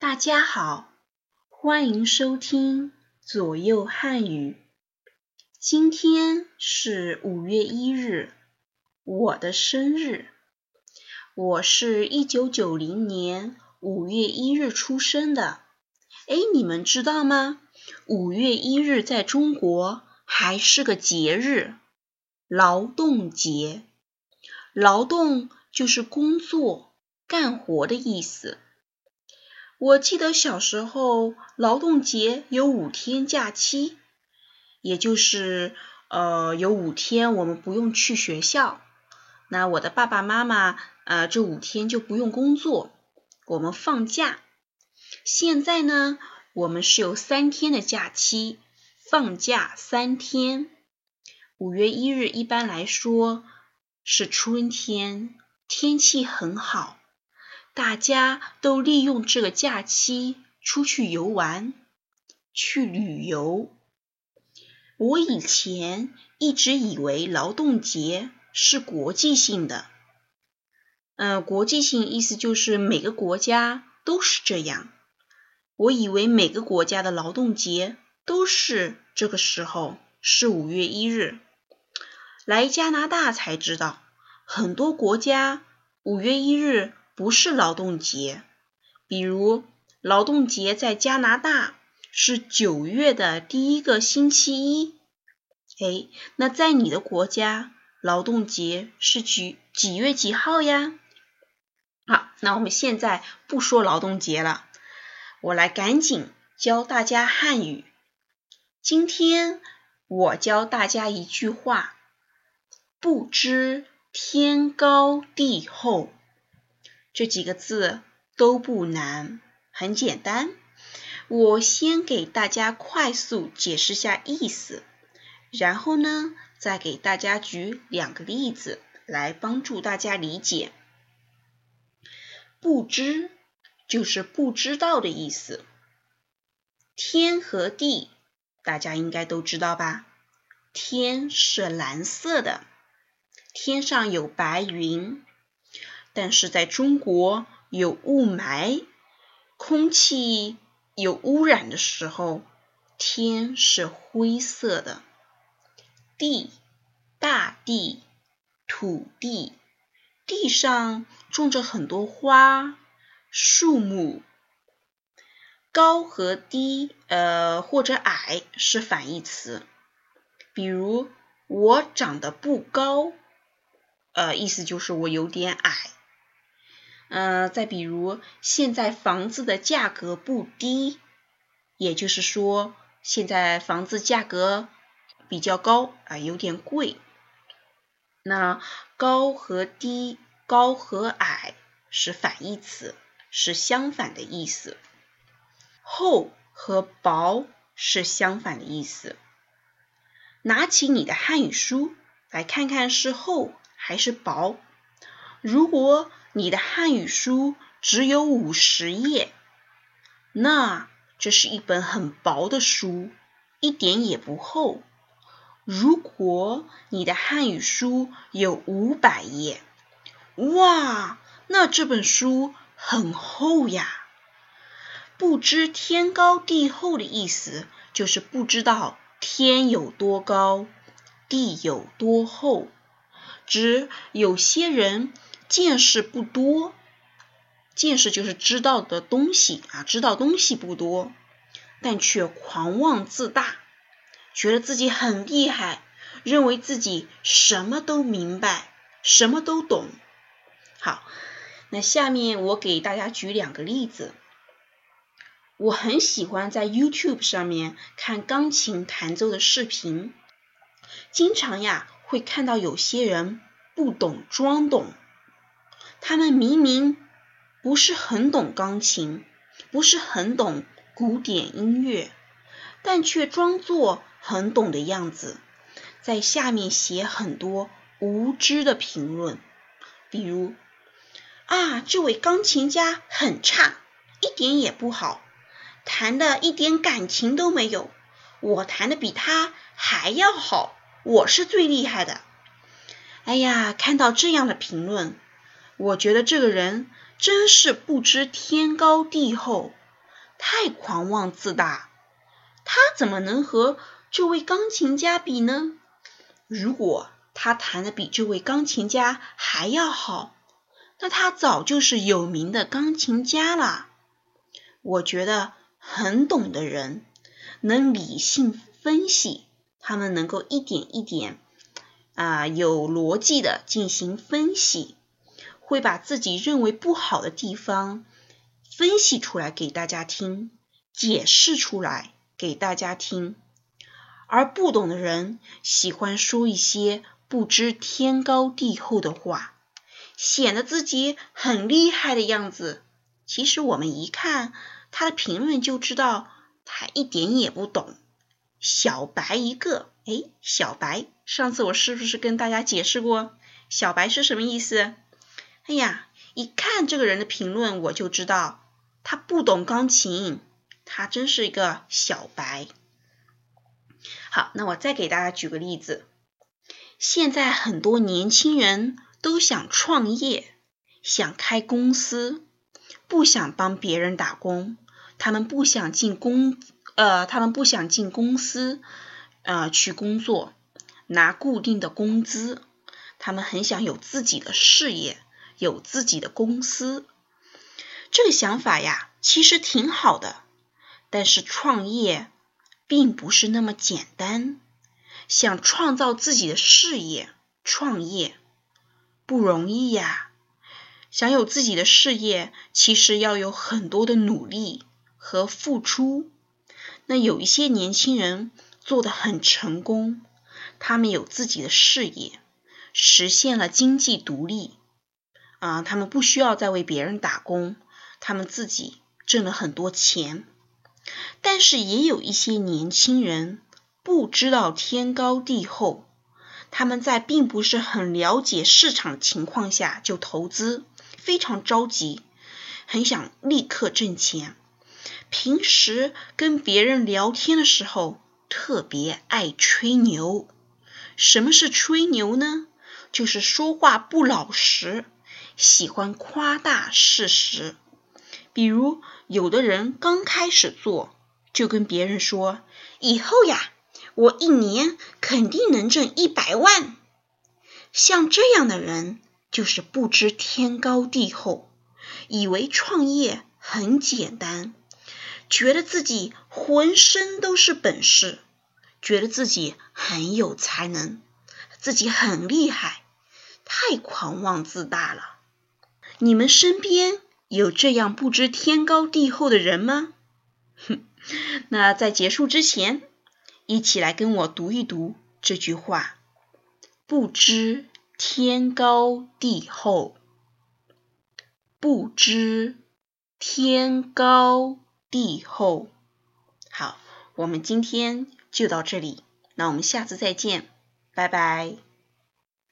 大家好，欢迎收听左右汉语。今天是五月一日，我的生日。我是一九九零年五月一日出生的。哎，你们知道吗？五月一日在中国还是个节日，劳动节。劳动就是工作、干活的意思。我记得小时候，劳动节有五天假期，也就是呃有五天我们不用去学校。那我的爸爸妈妈呃这五天就不用工作，我们放假。现在呢，我们是有三天的假期，放假三天。五月一日一般来说是春天，天气很好。大家都利用这个假期出去游玩、去旅游。我以前一直以为劳动节是国际性的，嗯，国际性意思就是每个国家都是这样。我以为每个国家的劳动节都是这个时候，是五月一日。来加拿大才知道，很多国家五月一日。不是劳动节，比如劳动节在加拿大是九月的第一个星期一。哎，那在你的国家，劳动节是几几月几号呀？好，那我们现在不说劳动节了，我来赶紧教大家汉语。今天我教大家一句话：不知天高地厚。这几个字都不难，很简单。我先给大家快速解释下意思，然后呢，再给大家举两个例子来帮助大家理解。不知就是不知道的意思。天和地，大家应该都知道吧？天是蓝色的，天上有白云。但是在中国有雾霾、空气有污染的时候，天是灰色的。地，大地、土地，地上种着很多花、树木。高和低，呃，或者矮是反义词。比如我长得不高，呃，意思就是我有点矮。嗯，再比如，现在房子的价格不低，也就是说，现在房子价格比较高啊，有点贵。那高和低、高和矮是反义词，是相反的意思。厚和薄是相反的意思。拿起你的汉语书来看看是厚还是薄。如果你的汉语书只有五十页，那这是一本很薄的书，一点也不厚。如果你的汉语书有五百页，哇，那这本书很厚呀。不知天高地厚的意思，就是不知道天有多高，地有多厚，指有些人。见识不多，见识就是知道的东西啊，知道东西不多，但却狂妄自大，觉得自己很厉害，认为自己什么都明白，什么都懂。好，那下面我给大家举两个例子。我很喜欢在 YouTube 上面看钢琴弹奏的视频，经常呀会看到有些人不懂装懂。他们明明不是很懂钢琴，不是很懂古典音乐，但却装作很懂的样子，在下面写很多无知的评论，比如啊，这位钢琴家很差，一点也不好，弹的一点感情都没有，我弹的比他还要好，我是最厉害的。哎呀，看到这样的评论。我觉得这个人真是不知天高地厚，太狂妄自大。他怎么能和这位钢琴家比呢？如果他弹的比这位钢琴家还要好，那他早就是有名的钢琴家了。我觉得很懂的人能理性分析，他们能够一点一点啊有逻辑的进行分析。会把自己认为不好的地方分析出来给大家听，解释出来给大家听。而不懂的人喜欢说一些不知天高地厚的话，显得自己很厉害的样子。其实我们一看他的评论就知道，他一点也不懂，小白一个。哎，小白，上次我是不是跟大家解释过，小白是什么意思？哎呀，一看这个人的评论，我就知道他不懂钢琴，他真是一个小白。好，那我再给大家举个例子，现在很多年轻人都想创业，想开公司，不想帮别人打工，他们不想进公，呃，他们不想进公司，呃，去工作，拿固定的工资，他们很想有自己的事业。有自己的公司，这个想法呀，其实挺好的。但是创业并不是那么简单。想创造自己的事业，创业不容易呀。想有自己的事业，其实要有很多的努力和付出。那有一些年轻人做得很成功，他们有自己的事业，实现了经济独立。啊，他们不需要再为别人打工，他们自己挣了很多钱。但是也有一些年轻人不知道天高地厚，他们在并不是很了解市场情况下就投资，非常着急，很想立刻挣钱。平时跟别人聊天的时候特别爱吹牛。什么是吹牛呢？就是说话不老实。喜欢夸大事实，比如有的人刚开始做，就跟别人说：“以后呀，我一年肯定能挣一百万。”像这样的人就是不知天高地厚，以为创业很简单，觉得自己浑身都是本事，觉得自己很有才能，自己很厉害，太狂妄自大了。你们身边有这样不知天高地厚的人吗？哼，那在结束之前，一起来跟我读一读这句话：不知天高地厚，不知天高地厚。好，我们今天就到这里，那我们下次再见，拜拜。